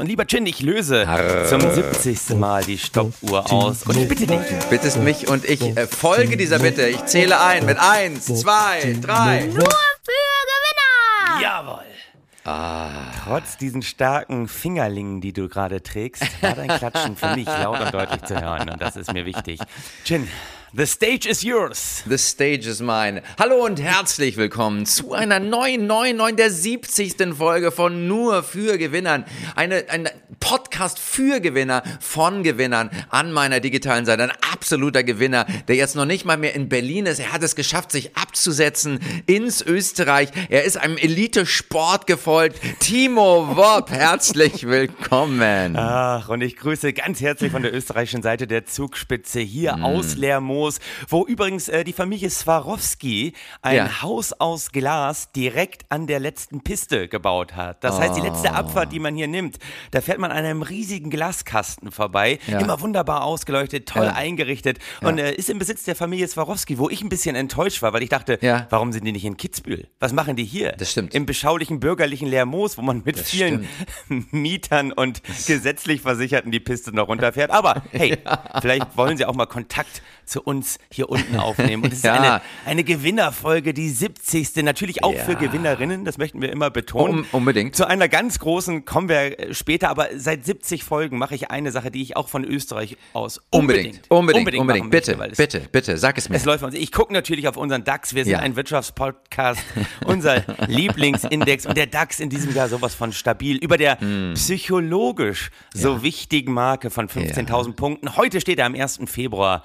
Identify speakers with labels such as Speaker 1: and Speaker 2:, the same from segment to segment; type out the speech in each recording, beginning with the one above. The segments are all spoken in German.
Speaker 1: Und lieber Chin, ich löse zum 70. Mal die Stoppuhr aus. Und ich bitte dich.
Speaker 2: Bittest mich und ich äh, folge dieser Bitte. Ich zähle ein mit eins, zwei, drei.
Speaker 3: Nur für Gewinner!
Speaker 1: Jawohl. Trotz diesen starken Fingerlingen, die du gerade trägst, war dein Klatschen für mich laut und deutlich zu hören. Und das ist mir wichtig. Chin, the stage is yours.
Speaker 2: The stage is mine. Hallo und herzlich willkommen zu einer neuen, neuen, neuen, der 70. Folge von Nur für Gewinnern. Eine, ein Podcast für Gewinner, von Gewinnern an meiner digitalen Seite. Ein absoluter Gewinner, der jetzt noch nicht mal mehr in Berlin ist. Er hat es geschafft, sich abzusetzen ins Österreich. Er ist einem Elite-Sport gefolgt. Timo Wopp, herzlich willkommen.
Speaker 1: Ach, und ich grüße ganz herzlich von der österreichischen Seite der Zugspitze hier
Speaker 2: Mm.
Speaker 1: aus Lermoos, wo übrigens äh, die Familie Swarovski ein
Speaker 2: Ja.
Speaker 1: Haus aus Glas direkt an der letzten Piste gebaut hat. Das heißt, die letzte Abfahrt, die man hier nimmt, da fährt man an einem riesigen Glaskasten vorbei,
Speaker 2: Ja.
Speaker 1: immer wunderbar ausgeleuchtet, toll
Speaker 2: Ja.
Speaker 1: eingerichtet und äh, ist im Besitz der Familie Swarovski, wo ich ein bisschen enttäuscht war, weil ich dachte,
Speaker 2: Ja.
Speaker 1: warum sind die nicht in Kitzbühel? Was machen die hier?
Speaker 2: Das stimmt.
Speaker 1: Im beschaulichen bürgerlichen Lermoos, wo man mit vielen Mietern und gesetzlich Versicherten die Piste noch runterfährt. Aber hey, vielleicht wollen sie auch mal Kontakt zu uns hier unten aufnehmen. Und es ist
Speaker 2: Ja.
Speaker 1: eine, eine Gewinnerfolge, die 70. Natürlich auch für
Speaker 2: Ja.
Speaker 1: Gewinnerinnen, das möchten wir immer betonen.
Speaker 2: Um- unbedingt.
Speaker 1: Zu einer ganz großen kommen wir äh, später, aber seit 70 Folgen mache ich eine Sache, die ich auch von Österreich aus
Speaker 2: Unbedingt,
Speaker 1: unbedingt,
Speaker 2: unbedingt, unbedingt.
Speaker 1: machen
Speaker 2: Bitte,
Speaker 1: möchte,
Speaker 2: bitte, bitte, sag es mir.
Speaker 1: es läuft uns. Ich gucke natürlich auf unseren DAX. Wir sind
Speaker 2: Ja.
Speaker 1: ein Wirtschaftspodcast. Unser Lieblingsindex. Und der DAX in diesem Jahr sowas von stabil. Über der
Speaker 2: Hm.
Speaker 1: psychologisch so wichtigen Marke von 15.000 Punkten. Heute steht er am 1. Februar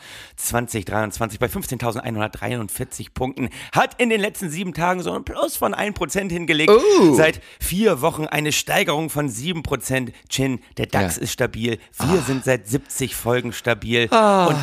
Speaker 1: 2023 bei 15.143 Punkten. Hat in den letzten sieben Tagen so ein Plus von 1% hingelegt.
Speaker 2: Oh.
Speaker 1: Seit vier Wochen eine Steigerung von 7%. Chin, der DAX
Speaker 2: Ja.
Speaker 1: Ist stabil. Wir sind seit 70 Folgen stabil. Und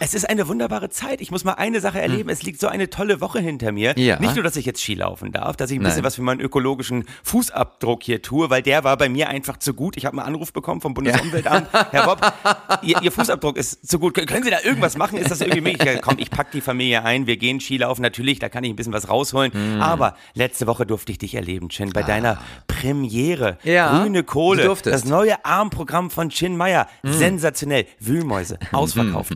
Speaker 1: es ist eine wunderbare Zeit. Ich muss mal eine Sache erleben. Es liegt so eine tolle Woche hinter mir.
Speaker 2: Hm. Ja.
Speaker 1: Nicht nur, dass ich jetzt Ski laufen darf, dass ich ein bisschen
Speaker 2: Nein.
Speaker 1: was für meinen ökologischen Fußabdruck hier tue, weil der war bei mir einfach zu gut. Ich habe einen Anruf bekommen vom Bundesumweltamt. Herr Bob, ihr, ihr Fußabdruck ist zu gut. Können Sie da irgendwas machen? Ist das irgendwie möglich? Ja, komm, ich pack die Familie ein. Wir gehen Skilaufen. Natürlich, da kann ich ein bisschen was rausholen.
Speaker 2: Hm.
Speaker 1: Aber letzte Woche durfte ich dich erleben, Chin, bei deiner Premiere.
Speaker 2: Ah. Ja,
Speaker 1: Grüne Kohle.
Speaker 2: du.
Speaker 1: Das neue Armprogramm von Chin Meyer.
Speaker 2: Hm.
Speaker 1: Sensationell. Wühlmäuse. Ausverkauft.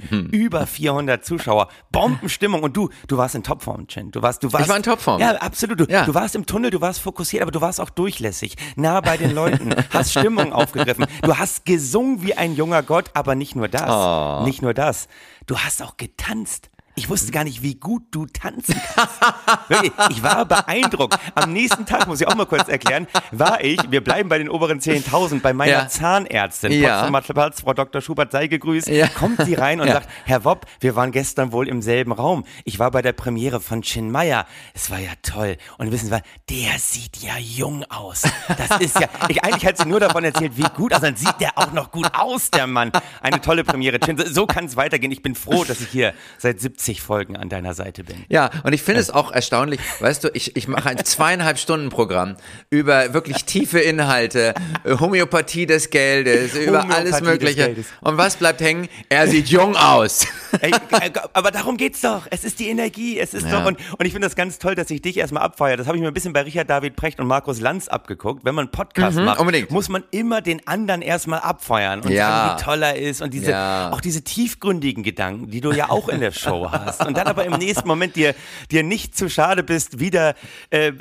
Speaker 1: Über 400 Zuschauer. Bombenstimmung. Und du, du warst in Topform, Chin. Du warst, du warst,
Speaker 2: war in Topform.
Speaker 1: Ja, absolut. Du,
Speaker 2: Ja.
Speaker 1: du warst im Tunnel, du warst fokussiert, aber du warst auch durchlässig. Nah bei den Leuten. hast Stimmung aufgegriffen. Du hast gesungen wie ein junger Gott, aber nicht nur das.
Speaker 2: Oh.
Speaker 1: Nicht nur das. Du hast auch getanzt. Ich wusste gar nicht, wie gut du tanzen kannst. Wirklich, ich war beeindruckt. Am nächsten Tag, muss ich auch mal kurz erklären, war ich, wir bleiben bei den oberen 10.000, bei meiner
Speaker 2: Ja.
Speaker 1: Zahnärztin.
Speaker 2: Ja.
Speaker 1: Platz, Frau Dr. Schubert sei gegrüßt.
Speaker 2: Ja.
Speaker 1: Kommt sie rein und
Speaker 2: Ja.
Speaker 1: sagt, Herr Wopp, wir waren gestern wohl im selben Raum. Ich war bei der Premiere von Chin Meyer. Es war ja toll. Und wissen Sie, der sieht ja jung aus. Das ist ja, ich eigentlich hat sie nur davon erzählt, wie gut, also dann sieht der auch noch gut aus, der Mann. Eine tolle Premiere. So- kann es weitergehen. Ich bin froh, dass ich hier seit 70 Folgen an deiner Seite bin.
Speaker 2: Ja, und ich finde es auch erstaunlich, weißt du, ich, ich mache ein zweieinhalb Stunden Programm über wirklich tiefe Inhalte, Homöopathie des Geldes, über
Speaker 1: Homöopathie
Speaker 2: alles Mögliche. Und was bleibt hängen? Er sieht jung aus.
Speaker 1: Ey, äh, aber darum geht's doch. Es ist die Energie. Es ist
Speaker 2: Ja.
Speaker 1: doch. Und, und ich finde das ganz toll, dass ich dich erstmal abfeiere. Das habe ich mir ein bisschen bei Richard David Precht und Markus Lanz abgeguckt. Wenn man einen Podcast macht,
Speaker 2: Mhm, unbedingt.
Speaker 1: muss man immer den anderen erstmal abfeiern und
Speaker 2: Ja.
Speaker 1: sagen, wie toll er ist und diese,
Speaker 2: Ja.
Speaker 1: auch diese tiefgründigen Gedanken, die du ja auch in der Show hast. Und dann aber im nächsten Moment dir, dir nicht zu schade bist, wieder äh,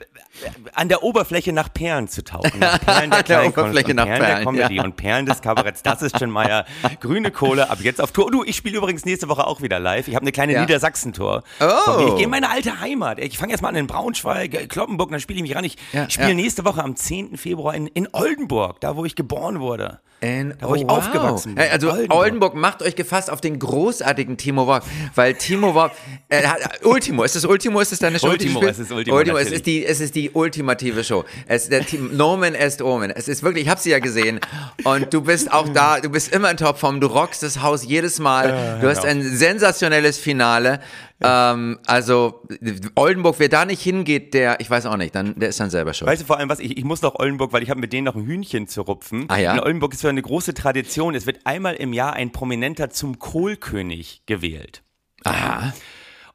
Speaker 1: an der Oberfläche nach Perlen zu tauchen. Nach Perlen der,
Speaker 2: der Oberfläche
Speaker 1: und
Speaker 2: nach
Speaker 1: Perlen der
Speaker 2: Perlen,
Speaker 1: Comedy
Speaker 2: ja.
Speaker 1: und Perlen des Kabaretts. Das ist Jen Meyer. Grüne Kohle, ab jetzt auf Tour. Du, ich spiele übrigens nächste Woche auch wieder live. Ich habe eine kleine
Speaker 2: Ja.
Speaker 1: Niedersachsen-Tour.
Speaker 2: Oh.
Speaker 1: Ich gehe in meine alte Heimat. Ich fange erstmal an in Braunschweig, äh, Kloppenburg, dann spiele ich mich ran. Ich
Speaker 2: Ja,
Speaker 1: spiele
Speaker 2: ja.
Speaker 1: nächste Woche am 10. Februar in, in Oldenburg, da wo ich geboren wurde.
Speaker 2: In,
Speaker 1: Da, wo ich aufgewachsen bin.
Speaker 2: Also
Speaker 1: Oldenburg.
Speaker 2: Oldenburg. macht euch gefasst auf den großartigen Timo Wock, weil Timo Wock, äh, hat- Ultimo, ist das Ultimo, ist das deine Show?
Speaker 1: Ultimo, es ist Ultimo,
Speaker 2: Ultimo, es ist die, es ist die ultimative Show. Es, der Team, Nomen est Omen. Es ist wirklich, ich habe sie ja gesehen und du bist auch da, du bist immer in Topform, du rockst das Haus jedes Mal, du hast
Speaker 1: genau.
Speaker 2: ein sensationelles Finale. Ähm, also Oldenburg, wer da nicht hingeht, der, ich weiß auch nicht, dann der ist dann selber schuld.
Speaker 1: Weißt du vor allem was? Ich, ich muss nach Oldenburg, weil ich habe mit denen noch ein Hühnchen zu rupfen.
Speaker 2: Ah ja?
Speaker 1: In Oldenburg ist so eine große Tradition. Es wird einmal im Jahr ein Prominenter zum Kohlkönig gewählt.
Speaker 2: Aha.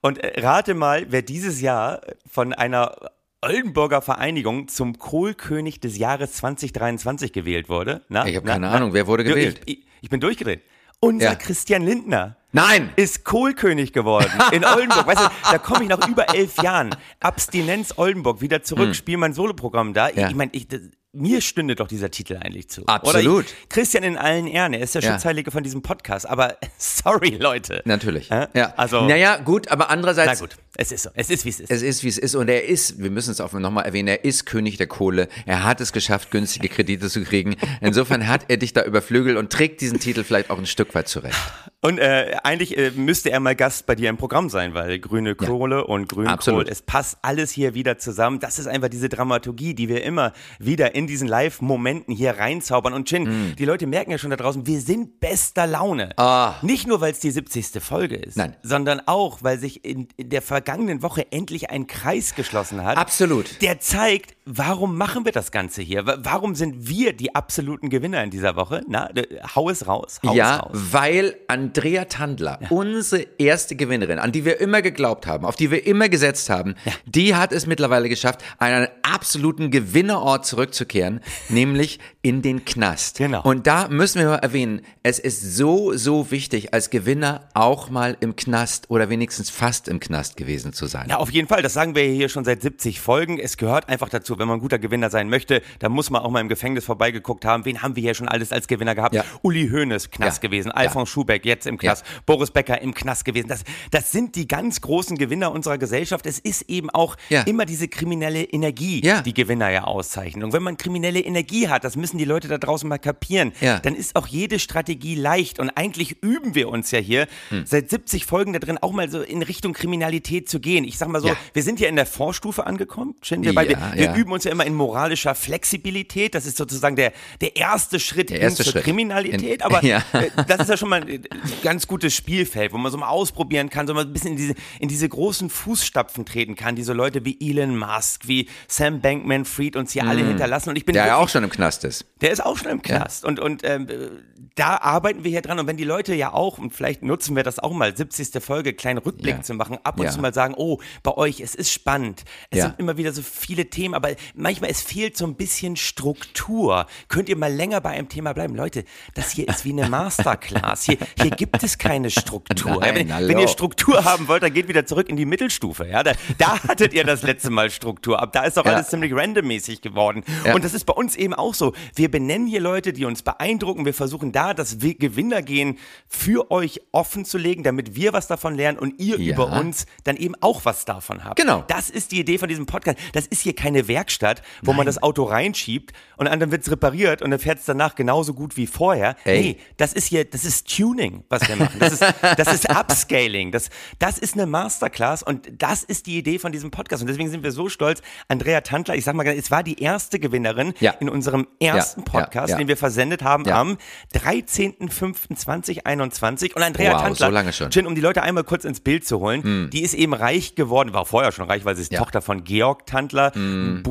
Speaker 1: Und äh, rate mal, wer dieses Jahr von einer Oldenburger Vereinigung zum Kohlkönig des Jahres 2023 gewählt wurde. Na,
Speaker 2: Ich habe keine
Speaker 1: na.
Speaker 2: Ahnung, wer wurde gewählt?
Speaker 1: Ich, ich, ich bin durchgedreht. Unser
Speaker 2: Ja.
Speaker 1: Christian Lindner
Speaker 2: Nein!
Speaker 1: ist Kohlkönig geworden in Oldenburg. Weißt du, da komme ich nach über elf Jahren. Abstinenz Oldenburg, wieder zurück, spiel mein Soloprogramm da.
Speaker 2: Hm. Ja.
Speaker 1: Ich meine, ich, mir stünde doch dieser Titel eigentlich zu.
Speaker 2: Absolut.
Speaker 1: Oder ich, Christian in allen Ehren, er ist der
Speaker 2: Ja.
Speaker 1: Schutzheilige von diesem Podcast. Aber sorry, Leute.
Speaker 2: Natürlich.
Speaker 1: Hä?
Speaker 2: Ja.
Speaker 1: Also-
Speaker 2: naja, gut, aber
Speaker 1: Na
Speaker 2: andererseits.
Speaker 1: gut, es ist so. Es ist, wie es ist.
Speaker 2: Es ist, wie es ist. Und er ist, wir müssen es auch nochmal erwähnen, er ist König der Kohle. Er hat es geschafft, günstige Kredite zu kriegen. Insofern hat er dich da überflügelt und trägt diesen Titel vielleicht auch ein Stück weit zurecht.
Speaker 1: Und äh, eigentlich äh, müsste er mal Gast bei dir im Programm sein, weil grüne Kohle und Grünkohl,
Speaker 2: Absolut.
Speaker 1: es passt alles hier wieder zusammen. Das ist einfach diese Dramaturgie, die wir immer wieder in diesen Live-Momenten hier reinzaubern. Und Chin, die Leute merken ja schon da draußen, wir sind bester Laune.
Speaker 2: Mm. Ah.
Speaker 1: Nicht nur, weil es die 70. Folge ist,
Speaker 2: Nein.
Speaker 1: sondern auch, weil sich in, in der vergangenen Woche endlich ein Kreis geschlossen hat.
Speaker 2: Absolut.
Speaker 1: Der zeigt, warum machen wir das Ganze hier? Wa- Warum sind wir die absoluten Gewinner in dieser Woche? Na, äh, hau es raus, hau es
Speaker 2: Ja,
Speaker 1: raus.
Speaker 2: weil Andrea Tandler, unsere erste Gewinnerin, an die wir immer geglaubt haben, auf die wir immer gesetzt haben, die hat es mittlerweile geschafft, an einen absoluten Gewinnerort zurückzukehren, nämlich in den Knast.
Speaker 1: Genau.
Speaker 2: Und da müssen wir mal erwähnen, es ist so, so wichtig, als Gewinner auch mal im Knast oder wenigstens fast im Knast gewesen zu sein.
Speaker 1: Ja, auf jeden Fall. Das sagen wir hier schon seit 70 Folgen. Es gehört einfach dazu, wenn man ein guter Gewinner sein möchte, dann muss man auch mal im Gefängnis vorbeigeguckt haben. Wen haben wir hier schon alles als Gewinner gehabt?
Speaker 2: Ja.
Speaker 1: Uli Hoeneß, Knast
Speaker 2: Ja.
Speaker 1: gewesen.
Speaker 2: Ja.
Speaker 1: Alfons Schubeck, jetzt im Knast. Boris Becker im Knast gewesen. Das, das sind die ganz großen Gewinner unserer Gesellschaft. Es ist eben auch
Speaker 2: Ja.
Speaker 1: immer diese kriminelle Energie,
Speaker 2: Ja.
Speaker 1: die Gewinner ja auszeichnen. Und wenn man kriminelle Energie hat, das müssen die Leute da draußen mal kapieren,
Speaker 2: Ja.
Speaker 1: dann ist auch jede Strategie leicht. Und eigentlich üben wir uns ja hier
Speaker 2: Hm.
Speaker 1: seit 70 Folgen da drin auch mal so in Richtung Kriminalität zu gehen. Ich sag mal so,
Speaker 2: Ja.
Speaker 1: wir sind ja in der Vorstufe angekommen, Chin, wir,
Speaker 2: Ja,
Speaker 1: beide, wir, wir
Speaker 2: ja.
Speaker 1: Üben uns ja immer in moralischer Flexibilität. Das ist sozusagen der, der erste Schritt
Speaker 2: Der erste
Speaker 1: hin zur
Speaker 2: Schritt.
Speaker 1: Kriminalität.
Speaker 2: In-
Speaker 1: aber
Speaker 2: Ja.
Speaker 1: äh, das ist ja schon mal ein ganz gutes Spielfeld, wo man so mal ausprobieren kann, so mal ein bisschen in diese, in diese großen Fußstapfen treten kann, die so Leute wie Elon Musk, wie Sam Bankman-Fried uns hier alle hinterlassen. Und ich bin
Speaker 2: Der ja
Speaker 1: wirklich-
Speaker 2: auch schon im Knast ist.
Speaker 1: der ist auch schon im Knast. Und, und ähm, äh, da arbeiten wir hier dran. Und wenn die Leute ja auch, und vielleicht nutzen wir das auch mal, 70. Folge, kleinen Rückblick
Speaker 2: Ja.
Speaker 1: zu machen, ab und
Speaker 2: Ja.
Speaker 1: zu mal sagen, oh, bei euch, es ist spannend. Es
Speaker 2: Ja.
Speaker 1: sind immer wieder so viele Themen, aber manchmal, es fehlt so ein bisschen Struktur. Könnt ihr mal länger bei einem Thema bleiben? Leute, das hier ist wie eine Masterclass. Hier, hier gibt es keine Struktur.
Speaker 2: Nein,
Speaker 1: ja, wenn, wenn ihr Struktur haben wollt, dann geht wieder zurück in die Mittelstufe. Ja, da, da hattet ihr das letzte Mal Struktur. Ab da ist doch
Speaker 2: Ja.
Speaker 1: alles ziemlich randommäßig geworden.
Speaker 2: Ja.
Speaker 1: Und das ist bei uns eben auch so. Wir benennen hier Leute, die uns beeindrucken. Wir versuchen da das Gewinnergehen für euch offen zu legen, damit wir was davon lernen und ihr über uns dann eben auch was davon habt.
Speaker 2: Genau.
Speaker 1: Das ist die Idee von diesem Podcast. Das ist hier keine Werkstatt, wo man das Auto reinschiebt und dann wird es repariert und dann fährt es danach genauso gut wie vorher.
Speaker 2: Ey.
Speaker 1: Nee, das ist hier, das ist Tuning, was wir machen. Das ist, das ist Upscaling. Das, das ist eine Masterclass und das ist die Idee von diesem Podcast. Und deswegen sind wir so stolz. Andrea Tantler, ich sag mal, es war die erste Gewinnerin
Speaker 2: Ja.
Speaker 1: in unserem ersten
Speaker 2: Ja,
Speaker 1: Podcast,
Speaker 2: ja.
Speaker 1: den wir versendet haben am 13.05.2021. Und Andrea
Speaker 2: Wow,
Speaker 1: Tantler,
Speaker 2: so lange schon.
Speaker 1: Jin, um die Leute einmal kurz ins Bild zu holen, die ist eben reich geworden, war vorher schon reich, weil sie ist. Tochter von Georg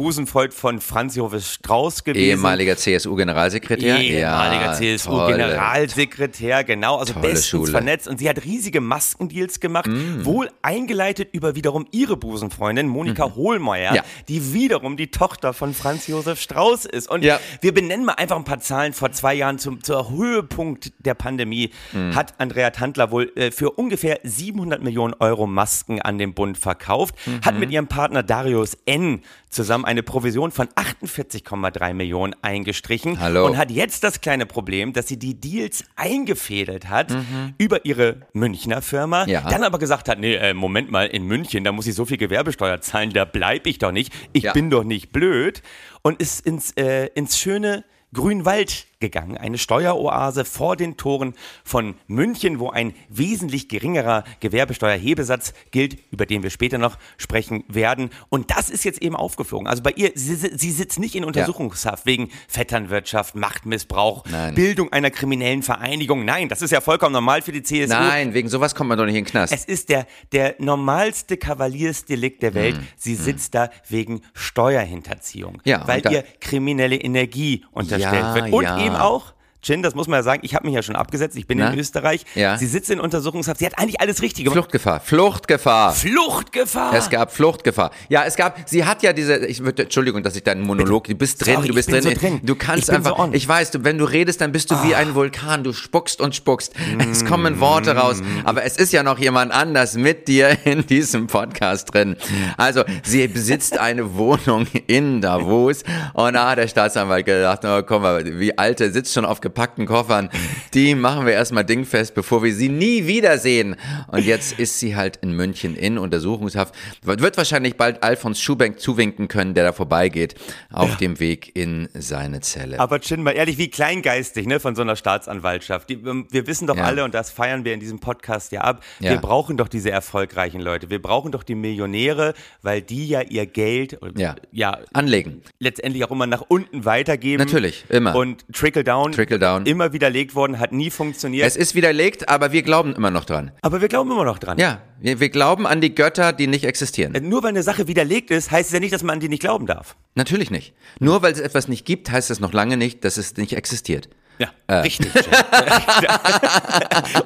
Speaker 1: Tantler, Busenfreund von Franz Josef Strauß gewesen.
Speaker 2: Ehemaliger CSU-Generalsekretär.
Speaker 1: Ehemaliger
Speaker 2: Ja.
Speaker 1: CSU-Generalsekretär, genau, also bestens
Speaker 2: Schule.
Speaker 1: vernetzt. Und sie hat riesige Maskendeals gemacht,
Speaker 2: Mm.
Speaker 1: wohl eingeleitet über wiederum ihre Busenfreundin Monika Hohlmeier,
Speaker 2: Mhm. Ja.
Speaker 1: die wiederum die Tochter von Franz Josef Strauß ist. Und
Speaker 2: Ja.
Speaker 1: wir benennen mal einfach ein paar Zahlen. Vor zwei Jahren zum, zur Höhepunkt der Pandemie
Speaker 2: Mhm.
Speaker 1: hat Andrea Tantler wohl äh, für ungefähr 700 Millionen Euro Masken an den Bund verkauft,
Speaker 2: Mhm.
Speaker 1: hat mit ihrem Partner Darius N. zusammen eine Provision von 48,3 Millionen eingestrichen
Speaker 2: Hallo.
Speaker 1: und hat jetzt das kleine Problem, dass sie die Deals eingefädelt hat über ihre Münchner Firma,
Speaker 2: Mhm. Ja.
Speaker 1: dann aber gesagt hat, nee, äh, Moment mal, in München, da muss ich so viel Gewerbesteuer zahlen, da bleib ich doch nicht, ich
Speaker 2: Ja.
Speaker 1: bin doch nicht blöd und ist ins, äh, ins schöne Grünwald gegangen, eine Steueroase vor den Toren von München, wo ein wesentlich geringerer Gewerbesteuerhebesatz gilt, über den wir später noch sprechen werden. Und das ist jetzt eben aufgeflogen. Also bei ihr, sie, sie sitzt nicht in Untersuchungshaft wegen Vetternwirtschaft, Machtmissbrauch,
Speaker 2: Nein.
Speaker 1: Bildung einer kriminellen Vereinigung. Nein, das ist ja vollkommen normal für die CSU.
Speaker 2: Nein, wegen sowas kommt man doch nicht in den Knast.
Speaker 1: Es ist der, der normalste Kavaliersdelikt der Welt. Sie sitzt da wegen Steuerhinterziehung,
Speaker 2: Ja,
Speaker 1: weil ihr kriminelle Energie unterstellt
Speaker 2: Ja,
Speaker 1: wird. Und
Speaker 2: ja.
Speaker 1: eben auch, Chin, das muss man ja sagen, ich habe mich ja schon abgesetzt, ich bin
Speaker 2: Na?
Speaker 1: in Österreich.
Speaker 2: Ja.
Speaker 1: Sie sitzt in Untersuchungshaft, sie hat eigentlich alles richtig gemacht.
Speaker 2: Fluchtgefahr, Fluchtgefahr.
Speaker 1: Fluchtgefahr!
Speaker 2: Es gab Fluchtgefahr. Ja, es gab, sie hat ja diese, ich würde, Entschuldigung, dass ich deinen Monolog, du bist drin,
Speaker 1: Sorry,
Speaker 2: du bist drin,
Speaker 1: so drin.
Speaker 2: du kannst einfach,
Speaker 1: so. Ah.
Speaker 2: ich weiß, du, wenn du redest, dann bist du wie ein Vulkan, du spuckst und spuckst, es kommen Worte raus, aber es ist ja noch jemand anders mit dir in diesem Podcast drin. Also, sie besitzt eine Wohnung in Davos und da hat der Staatsanwalt gedacht, oh, komm mal, wie alte sitzt schon auf gepackten Koffern, die machen wir erstmal dingfest, bevor wir sie nie wiedersehen. Und jetzt ist sie halt in München in Untersuchungshaft, wird wahrscheinlich bald Alfons Schubeck zuwinken können, der da vorbeigeht, auf dem Weg in seine Zelle.
Speaker 1: Aber Chin, mal ehrlich, wie kleingeistig, ne, von so einer Staatsanwaltschaft. Die, ähm, wir wissen doch
Speaker 2: Ja.
Speaker 1: alle, und das feiern wir in diesem Podcast ja ab,
Speaker 2: Ja.
Speaker 1: wir brauchen doch diese erfolgreichen Leute. Wir brauchen doch die Millionäre, weil die ja ihr Geld,
Speaker 2: Ja.
Speaker 1: ja,
Speaker 2: Anlegen.
Speaker 1: letztendlich auch immer nach unten weitergeben.
Speaker 2: Natürlich, immer.
Speaker 1: Und Trickle Down,
Speaker 2: Trickle down.
Speaker 1: immer widerlegt worden, hat nie funktioniert.
Speaker 2: Es ist widerlegt, aber wir glauben immer noch dran.
Speaker 1: aber wir glauben immer noch dran.
Speaker 2: Ja, wir, wir glauben an die Götter, die nicht existieren.
Speaker 1: Nur weil eine Sache widerlegt ist, heißt es ja nicht, dass man an die nicht glauben darf.
Speaker 2: Natürlich nicht. Nur weil es etwas nicht gibt, heißt es noch lange nicht, dass es nicht existiert.
Speaker 1: Ja,
Speaker 2: Äh.
Speaker 1: richtig.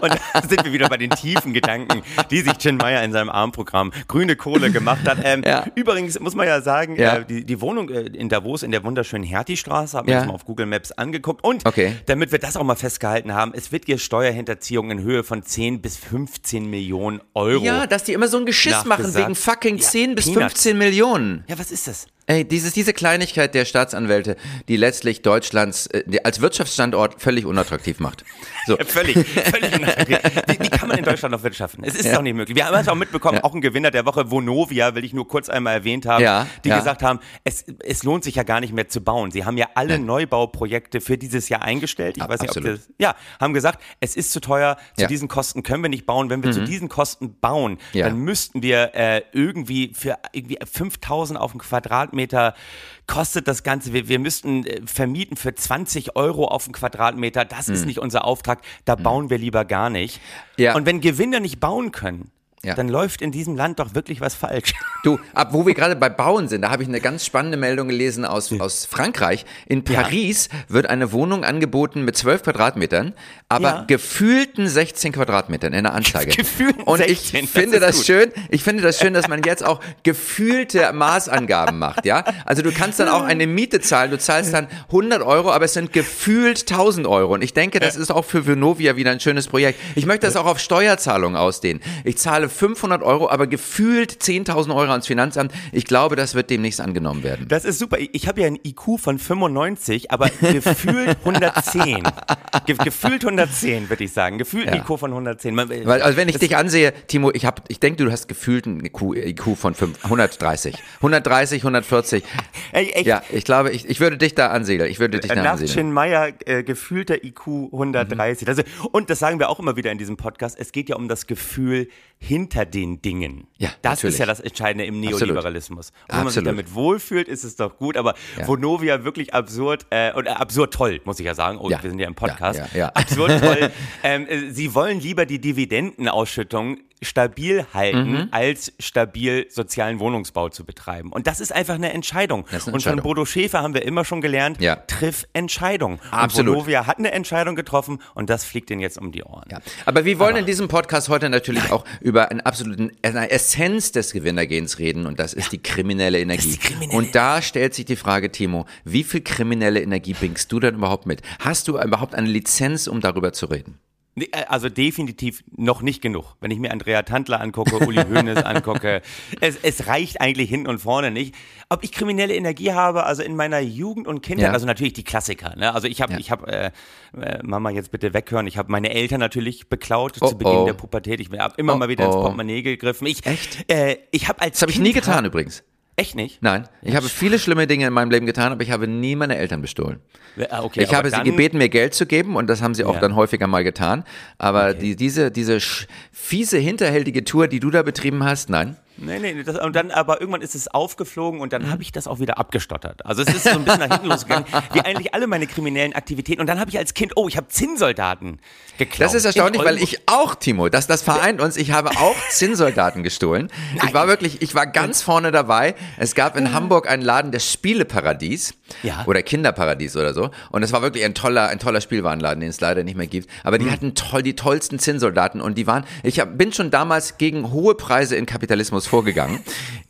Speaker 1: Und da sind wir wieder bei den tiefen Gedanken, die sich Chin Meyer in seinem Armprogramm Grüne Kohle gemacht hat. Ähm,
Speaker 2: Ja.
Speaker 1: Übrigens muss man ja sagen,
Speaker 2: Ja.
Speaker 1: äh, die, die Wohnung äh, in Davos in der wunderschönen Hertie-Straße, haben wir
Speaker 2: Ja.
Speaker 1: uns mal auf Google Maps angeguckt. Und
Speaker 2: Okay.
Speaker 1: damit wir das auch mal festgehalten haben, es wird hier Steuerhinterziehung in Höhe von 10 bis 15 Millionen Euro.
Speaker 2: Ja, dass die immer so ein Geschiss machen wegen fucking
Speaker 1: Ja,
Speaker 2: 10 bis
Speaker 1: Peanuts.
Speaker 2: 15 Millionen.
Speaker 1: ja, was ist das?
Speaker 2: Ey, dieses, diese Kleinigkeit der Staatsanwälte, die letztlich Deutschlands äh, als Wirtschaftsstandort völlig unattraktiv macht. So.
Speaker 1: Völlig, völlig unattraktiv. Wie, wie kann man in Deutschland noch wirtschaften? Es ist
Speaker 2: Ja.
Speaker 1: doch nicht möglich. Wir haben es auch mitbekommen,
Speaker 2: Ja.
Speaker 1: auch ein Gewinner der Woche, Vonovia, will ich nur kurz einmal erwähnt haben,
Speaker 2: Ja,
Speaker 1: die gesagt haben, es, es lohnt sich ja gar nicht mehr zu bauen. Sie haben ja alle Neubauprojekte für dieses Jahr eingestellt. Ich
Speaker 2: Ja,
Speaker 1: weiß nicht, ob
Speaker 2: absolut.
Speaker 1: das, ja, haben gesagt, es ist zu teuer, zu.
Speaker 2: Mhm.
Speaker 1: diesen Kosten können wir nicht bauen. Wenn wir zu diesen Kosten bauen, dann müssten wir äh, irgendwie für irgendwie 5000 auf den Quadratmeter kostet das Ganze. Wir, wir müssten äh, vermieten für 20 Euro auf den Quadratmeter. Das ist nicht unser Auftrag. Da bauen wir lieber gar nicht.
Speaker 2: Mhm. Ja.
Speaker 1: Und wenn Gewinner nicht bauen können,
Speaker 2: Ja.
Speaker 1: dann läuft in diesem Land doch wirklich was falsch.
Speaker 2: Du, ab wo wir gerade bei Bauen sind, da habe ich eine ganz spannende Meldung gelesen aus, aus Frankreich. In Paris wird eine Wohnung angeboten mit 12 Quadratmetern, aber
Speaker 1: Ja.
Speaker 2: gefühlten 16 Quadratmetern in der Anzeige.
Speaker 1: Gefühlten
Speaker 2: Und
Speaker 1: 16,
Speaker 2: ich
Speaker 1: das
Speaker 2: finde das,
Speaker 1: gut.
Speaker 2: schön, ich finde das schön, dass man jetzt auch gefühlte Maßangaben macht, ja? Also du kannst dann auch eine Miete zahlen, du zahlst dann 100 Euro, aber es sind gefühlt 1000 Euro. Und ich denke, das ist auch für Vonovia wieder ein schönes Projekt. Ich möchte das auch auf Steuerzahlungen ausdehnen. Ich zahle 500 Euro, aber gefühlt 10.000 Euro ans Finanzamt. Ich glaube, das wird demnächst angenommen werden.
Speaker 1: Das ist super. Ich, habe ja ein IQ von 95, aber gefühlt 110. Ge gefühlt 110, würde ich sagen. Gefühlt ein
Speaker 2: Ja.
Speaker 1: IQ von 110. Man,
Speaker 2: Weil, also wenn ich dich ansehe, Timo, ich, hab, ich denke, du hast gefühlt einen IQ, IQ von fünf- 130. 130, 140.
Speaker 1: Ey, echt?
Speaker 2: Ja, ich glaube, ich, ich würde dich da ansiedeln. Ich würde dich da ansiedeln.
Speaker 1: Meyer äh, gefühlter IQ 130. Also, und das sagen wir auch immer wieder in diesem Podcast, es geht ja um das Gefühl hinter den Dingen.
Speaker 2: Ja,
Speaker 1: das
Speaker 2: natürlich.
Speaker 1: ist ja das Entscheidende im
Speaker 2: Absolut.
Speaker 1: Neoliberalismus. Und wenn man sich
Speaker 2: Absolut.
Speaker 1: damit wohlfühlt, ist es doch gut, aber
Speaker 2: Ja.
Speaker 1: Vonovia wirklich absurd, äh, und äh, absurd toll, muss ich ja sagen. Oh,
Speaker 2: Ja.
Speaker 1: wir sind ja im Podcast.
Speaker 2: Ja.
Speaker 1: Absurd toll. ähm, äh, sie wollen lieber die Dividendenausschüttung stabil halten,
Speaker 2: Mhm.
Speaker 1: als stabil sozialen Wohnungsbau zu betreiben. Und das ist einfach eine Entscheidung.
Speaker 2: Eine
Speaker 1: und von
Speaker 2: Entscheidung.
Speaker 1: Bodo Schäfer haben wir immer schon gelernt,
Speaker 2: Ja.
Speaker 1: triff Entscheidung.
Speaker 2: Absolut.
Speaker 1: Und Vonovia hat eine Entscheidung getroffen und das fliegt ihnen jetzt um die Ohren.
Speaker 2: Ja. Aber wir wollen in diesem Podcast heute natürlich auch über einen absoluten, eine Essenz des Gewinnergehens reden und das ist die kriminelle Energie.
Speaker 1: die kriminelle
Speaker 2: und da stellt sich die Frage, Timo, wie viel kriminelle Energie bringst du denn überhaupt mit? Hast du überhaupt eine Lizenz, um darüber zu reden?
Speaker 1: Äh, Also definitiv noch nicht genug. Wenn ich mir Andrea Tandler angucke, Uli Hoeneß angucke, es, es reicht eigentlich hinten und vorne nicht. Ob ich kriminelle Energie habe, also in meiner Jugend und Kindheit,
Speaker 2: Ja.
Speaker 1: also natürlich die Klassiker. Ne? Also ich habe,
Speaker 2: Ja.
Speaker 1: ich habe, äh, äh, Mama jetzt bitte weghören. Ich habe meine Eltern natürlich beklaut
Speaker 2: Oh,
Speaker 1: zu Beginn
Speaker 2: oh.
Speaker 1: der Pubertät. Ich habe immer
Speaker 2: Oh,
Speaker 1: mal wieder ins
Speaker 2: oh.
Speaker 1: Portemonnaie gegriffen. Ich,
Speaker 2: Echt?
Speaker 1: Äh, ich habe als
Speaker 2: Das habe ich nie getan übrigens.
Speaker 1: Echt nicht?
Speaker 2: Nein, ich habe viele schlimme Dinge in meinem Leben getan, aber ich habe nie meine Eltern bestohlen.
Speaker 1: Ah, Okay,
Speaker 2: ich habe sie gebeten, mir Geld zu geben und das haben sie auch
Speaker 1: Ja.
Speaker 2: dann häufiger mal getan. Aber die, diese, diese fiese, hinterhältige Tour, die du da betrieben hast, nein.
Speaker 1: Nee, nee, das, und dann, aber irgendwann ist es aufgeflogen und dann habe ich das auch wieder abgestottert. Also es ist so ein bisschen nach hinten losgegangen, wie eigentlich alle meine kriminellen Aktivitäten. Und dann habe ich als Kind, oh, ich habe Zinnsoldaten geklaut.
Speaker 2: Das ist erstaunlich, weil ich auch, Timo, das, das vereint uns. Ich habe auch Zinnsoldaten gestohlen. Ich war wirklich, ich war ganz vorne dabei. Es gab in Hamburg einen Laden, der Spieleparadies.
Speaker 1: Ja.
Speaker 2: Oder Kinderparadies oder so. Und es war wirklich ein toller, ein toller Spielwarenladen, den es leider nicht mehr gibt. Aber die hatten toll, die tollsten Zinnsoldaten und die waren, ich hab, bin schon damals gegen hohe Preise in Kapitalismus vorgegangen,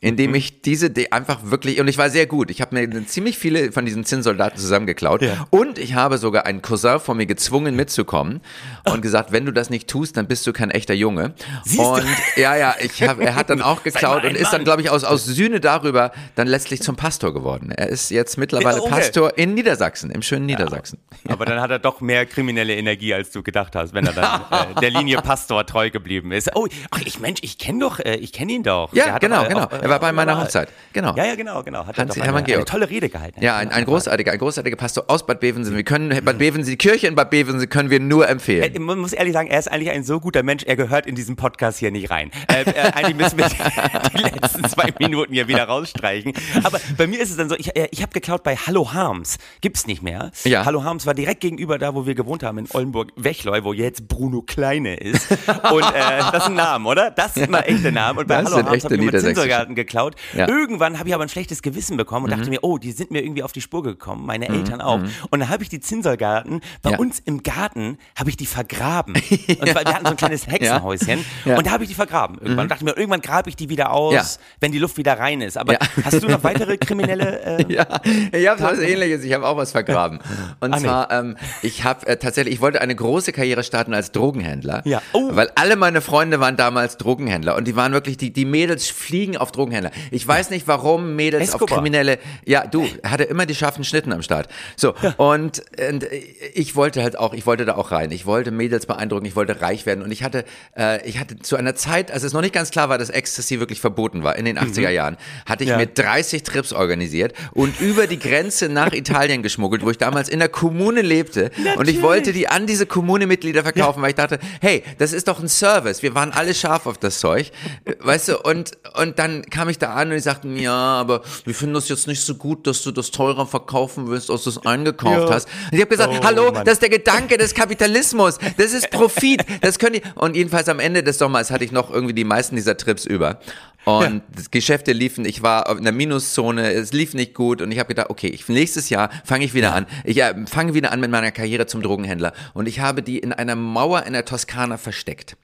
Speaker 2: indem ich diese die einfach wirklich, und ich war sehr gut. Ich habe mir ziemlich viele von diesen Zinnsoldaten zusammengeklaut.
Speaker 1: Ja.
Speaker 2: Und ich habe sogar einen Cousin von mir gezwungen mitzukommen und gesagt, wenn du das nicht tust, dann bist du kein echter Junge.
Speaker 1: Siehst du?
Speaker 2: und ja, ja, ich hab, er hat dann auch geklaut und ist dann, glaube ich, aus, aus Sühne darüber dann letztlich zum Pastor geworden. Er ist jetzt mittlerweile
Speaker 1: Ja, okay.
Speaker 2: Pastor in Niedersachsen, im schönen Niedersachsen.
Speaker 1: Aber dann hat er doch mehr kriminelle Energie, als du gedacht hast, wenn er dann äh, der Linie Pastor treu geblieben ist. Oh, ach, ich Mensch, ich kenne doch, äh, ich kenne ihn doch.
Speaker 2: Ja,
Speaker 1: Der hat
Speaker 2: genau,
Speaker 1: doch, äh,
Speaker 2: genau.
Speaker 1: auch, äh,
Speaker 2: Er war bei meiner. Hochzeit. Genau.
Speaker 1: Ja, ja, genau, genau. Hat
Speaker 2: Hans-
Speaker 1: er
Speaker 2: Hermann
Speaker 1: eine, eine
Speaker 2: Georg.
Speaker 1: tolle Rede gehalten.
Speaker 2: Ja, ein, ein großartiger, ein großartiger Pastor aus Bad Bevensen. Wir können Bad Bevensen, die Kirche in Bad Bevensen können wir nur empfehlen.
Speaker 1: Äh, Man muss ehrlich sagen, er ist eigentlich ein so guter Mensch, er gehört in diesem Podcast hier nicht rein. Äh, äh, eigentlich müssen wir die, letzten zwei Minuten hier wieder rausstreichen. Aber bei mir ist es dann so, ich, äh, ich habe geklaut bei Hallo Harms. Gibt's nicht mehr.
Speaker 2: Ja.
Speaker 1: Hallo Harms war direkt gegenüber da, wo wir gewohnt haben, in Oldenburg-Wechleu, wo jetzt Bruno Kleine ist. Und äh, das ist ein Name, oder? Das sind mal echte Namen. Und bei
Speaker 2: Das
Speaker 1: Hallo
Speaker 2: sind
Speaker 1: Harms
Speaker 2: echte
Speaker 1: habe immer
Speaker 2: Niedersächsische.
Speaker 1: Zinssoldaten geklaut.
Speaker 2: Ja. Mhm.
Speaker 1: Irgendwann habe ich aber ein schlechtes Gewissen bekommen und dachte mir, oh, die sind mir irgendwie auf die Spur gekommen, meine Eltern auch. Und dann habe ich die Zinssoldaten bei
Speaker 2: Ja.
Speaker 1: uns im Garten, habe ich die vergraben. Und zwar, wir hatten so ein kleines Hexenhäuschen und da habe ich die vergraben irgendwann. Und dachte mir, irgendwann grabe ich die wieder aus, wenn die Luft wieder rein ist. Aber hast du noch weitere kriminelle äh,
Speaker 2: Ja, ich habe was ähnliches, ich habe auch was vergraben. Und
Speaker 1: nee.
Speaker 2: zwar, ähm, ich habe äh, tatsächlich, ich wollte eine große Karriere starten als Drogenhändler.
Speaker 1: Ja. Oh.
Speaker 2: Weil alle meine Freunde waren damals Drogenhändler und die waren wirklich, die, die Mädels fliegen auf Drogenhändler. Ich weiß nicht, warum Mädels auf
Speaker 1: Escobar.
Speaker 2: kriminelle, ja, du, hatte immer die scharfen Schnitten am Start. So, und, und ich wollte halt auch, ich wollte da auch rein. Ich wollte Mädels beeindrucken, ich wollte reich werden und ich hatte, äh, ich hatte zu einer Zeit, als es noch nicht ganz klar war, dass Ecstasy wirklich verboten war, in den 80er Jahren, hatte ich
Speaker 1: Ja.
Speaker 2: mir 30 Trips organisiert und über die Grenze nach Italien geschmuggelt, wo ich damals in der Kommune lebte. Und ich wollte die an diese Kommunemitglieder verkaufen, weil ich dachte, hey, das ist doch ein Service. Wir waren alle scharf auf das Zeug. Weißt du, und, und dann kam ich da an und die sagten, ja, aber wir finden das jetzt nicht so gut, dass du das teurer verkaufen willst, als du es eingekauft
Speaker 1: Ja.
Speaker 2: hast. Und ich habe gesagt,
Speaker 1: Oh,
Speaker 2: hallo,
Speaker 1: Mann.
Speaker 2: das ist der Gedanke des Kapitalismus. Das ist Profit. Das können die. Und jedenfalls am Ende des Sommers hatte ich noch irgendwie die meisten dieser Trips über. Und die Geschäfte liefen, ich war in der Minuszone, es lief nicht gut und ich habe gedacht, okay, ich, nächstes Jahr fange ich wieder an. Ich äh, fange wieder an mit meiner Karriere zum Drogenhändler. Und ich habe die in einer Mauer in der Toskana versteckt.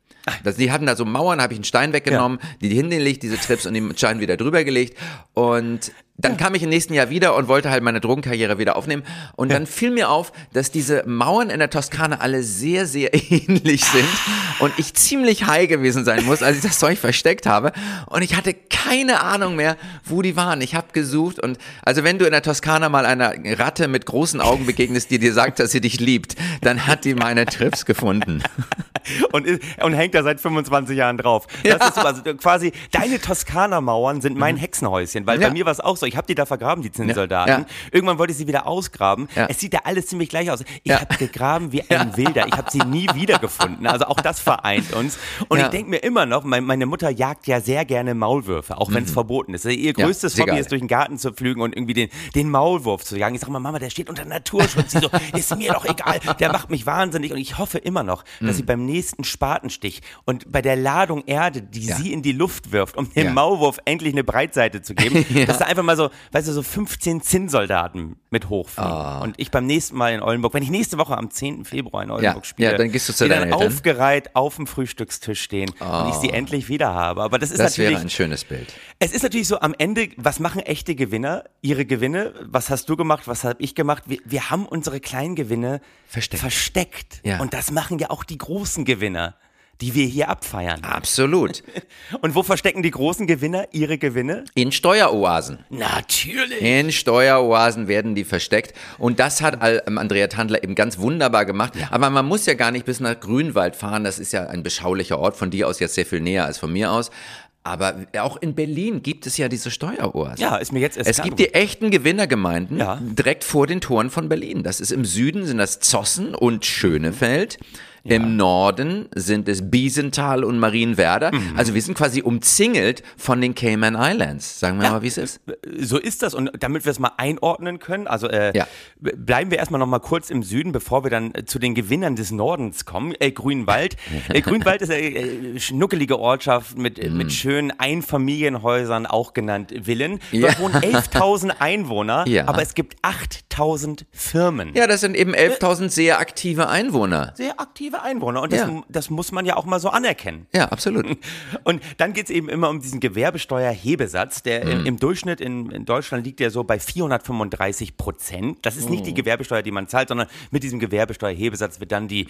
Speaker 2: Das, die hatten da so Mauern, habe ich einen Stein weggenommen, die hingelegt, diese Trips und den Stein wieder drüber gelegt. Und dann kam ich im nächsten Jahr wieder und wollte halt meine Drogenkarriere wieder aufnehmen. Und dann fiel mir auf, dass diese Mauern in der Toskana alle sehr, sehr ähnlich sind und ich ziemlich high gewesen sein muss, als ich das Zeug versteckt habe. Und ich hatte keine Ahnung mehr, wo die waren. Ich habe gesucht und also wenn du in der Toskana mal einer Ratte mit großen Augen begegnest, die dir sagt, dass sie dich liebt, dann hat die meine Trips gefunden.
Speaker 1: und, ist- und hängt da seit 25 Jahren drauf. Das ist so, also quasi, deine Toskana-Mauern sind mein Hexenhäuschen, weil
Speaker 2: Mhm. Ja.
Speaker 1: bei mir war es auch so, ich habe die da vergraben, die Zinnsoldaten.
Speaker 2: Ja.
Speaker 1: Irgendwann wollte ich sie wieder ausgraben.
Speaker 2: Ja.
Speaker 1: Es sieht ja alles ziemlich gleich aus. Ich
Speaker 2: Ja.
Speaker 1: habe gegraben wie ein Wilder. Ich habe sie nie wiedergefunden. Also auch das vereint uns. Und
Speaker 2: Ja.
Speaker 1: ich denke mir immer noch, mein, meine Mutter jagt ja sehr gerne Maulwürfe, auch wenn es verboten ist. Ihr
Speaker 2: Mhm. Ja,
Speaker 1: größtes
Speaker 2: sehr
Speaker 1: Hobby
Speaker 2: geil.
Speaker 1: ist, durch den Garten zu pflügen und irgendwie den, den Maulwurf zu jagen. Ich sage mal, Mama, der steht unter Naturschutz. Sie so, ist mir doch egal. Der macht mich wahnsinnig. Und ich hoffe immer noch,
Speaker 2: Mhm.
Speaker 1: dass sie beim nächsten Spatenstich und bei der Ladung Erde, die
Speaker 2: Ja.
Speaker 1: sie in die Luft wirft, um dem
Speaker 2: Ja.
Speaker 1: Maulwurf endlich eine Breitseite zu geben, dass da einfach mal so, weißt du, so 15 Zinnsoldaten mit hochfliegen.
Speaker 2: Ah.
Speaker 1: Und ich beim nächsten Mal in Oldenburg, wenn ich nächste Woche am 10. Februar in Oldenburg
Speaker 2: Ja,
Speaker 1: spiele,
Speaker 2: ja, dann gehst du zu
Speaker 1: die dann
Speaker 2: Eltern.
Speaker 1: aufgereiht auf dem Frühstückstisch stehen und ich sie endlich wieder habe. Aber das ist
Speaker 2: Das
Speaker 1: natürlich
Speaker 2: wäre ein schönes Bild.
Speaker 1: es ist natürlich so am Ende, was machen echte Gewinner? Ihre Gewinne, was hast du gemacht, was habe ich gemacht? Wir, wir haben unsere kleinen Gewinne
Speaker 2: Versteckt.
Speaker 1: versteckt.
Speaker 2: Ja.
Speaker 1: Und das machen ja auch die großen Gewinner, die wir hier abfeiern.
Speaker 2: Absolut.
Speaker 1: Und wo verstecken die großen Gewinner ihre Gewinne?
Speaker 2: In Steueroasen.
Speaker 1: Natürlich.
Speaker 2: In Steueroasen werden die versteckt. Und das hat ähm, Andrea Tandler eben ganz wunderbar gemacht. Aber man muss ja gar nicht bis nach Grünwald fahren. Das ist ja ein beschaulicher Ort. Von dir aus jetzt sehr viel näher als von mir aus. Aber auch in Berlin gibt es ja diese Steueroasen.
Speaker 1: Ja, ist mir jetzt erst
Speaker 2: Es gibt die echten Gewinnergemeinden
Speaker 1: Ja.
Speaker 2: direkt vor den Toren von Berlin. Das ist im Süden sind das Zossen und Schönefeld. Im Norden sind es Biesenthal und Marienwerder.
Speaker 1: Mhm.
Speaker 2: Also wir sind quasi umzingelt von den Cayman Islands. Sagen wir mal, wie es ist.
Speaker 1: So ist das und damit wir es mal einordnen können, also äh,
Speaker 2: Ja.
Speaker 1: bleiben wir erstmal noch mal kurz im Süden, bevor wir dann äh, zu den Gewinnern des Nordens kommen. Äh, Grünwald. äh, Grünwald ist eine äh, schnuckelige Ortschaft mit, äh, mit schönen Einfamilienhäusern, auch genannt Villen. Dort
Speaker 2: Ja.
Speaker 1: wohnen 11.000 Einwohner,
Speaker 2: Ja.
Speaker 1: aber es gibt 8.000 Firmen.
Speaker 2: Ja, das sind eben 11.000 sehr aktive Einwohner.
Speaker 1: Sehr aktive Einwohner und das,
Speaker 2: Ja.
Speaker 1: das muss man ja auch mal so anerkennen.
Speaker 2: Ja, absolut.
Speaker 1: Und dann geht es eben immer um diesen Gewerbesteuerhebesatz, der
Speaker 2: Mhm.
Speaker 1: im, im Durchschnitt in, in Deutschland liegt ja so bei 435 Prozent. Das ist
Speaker 2: Mhm.
Speaker 1: nicht die Gewerbesteuer, die man zahlt, sondern mit diesem Gewerbesteuerhebesatz wird dann die,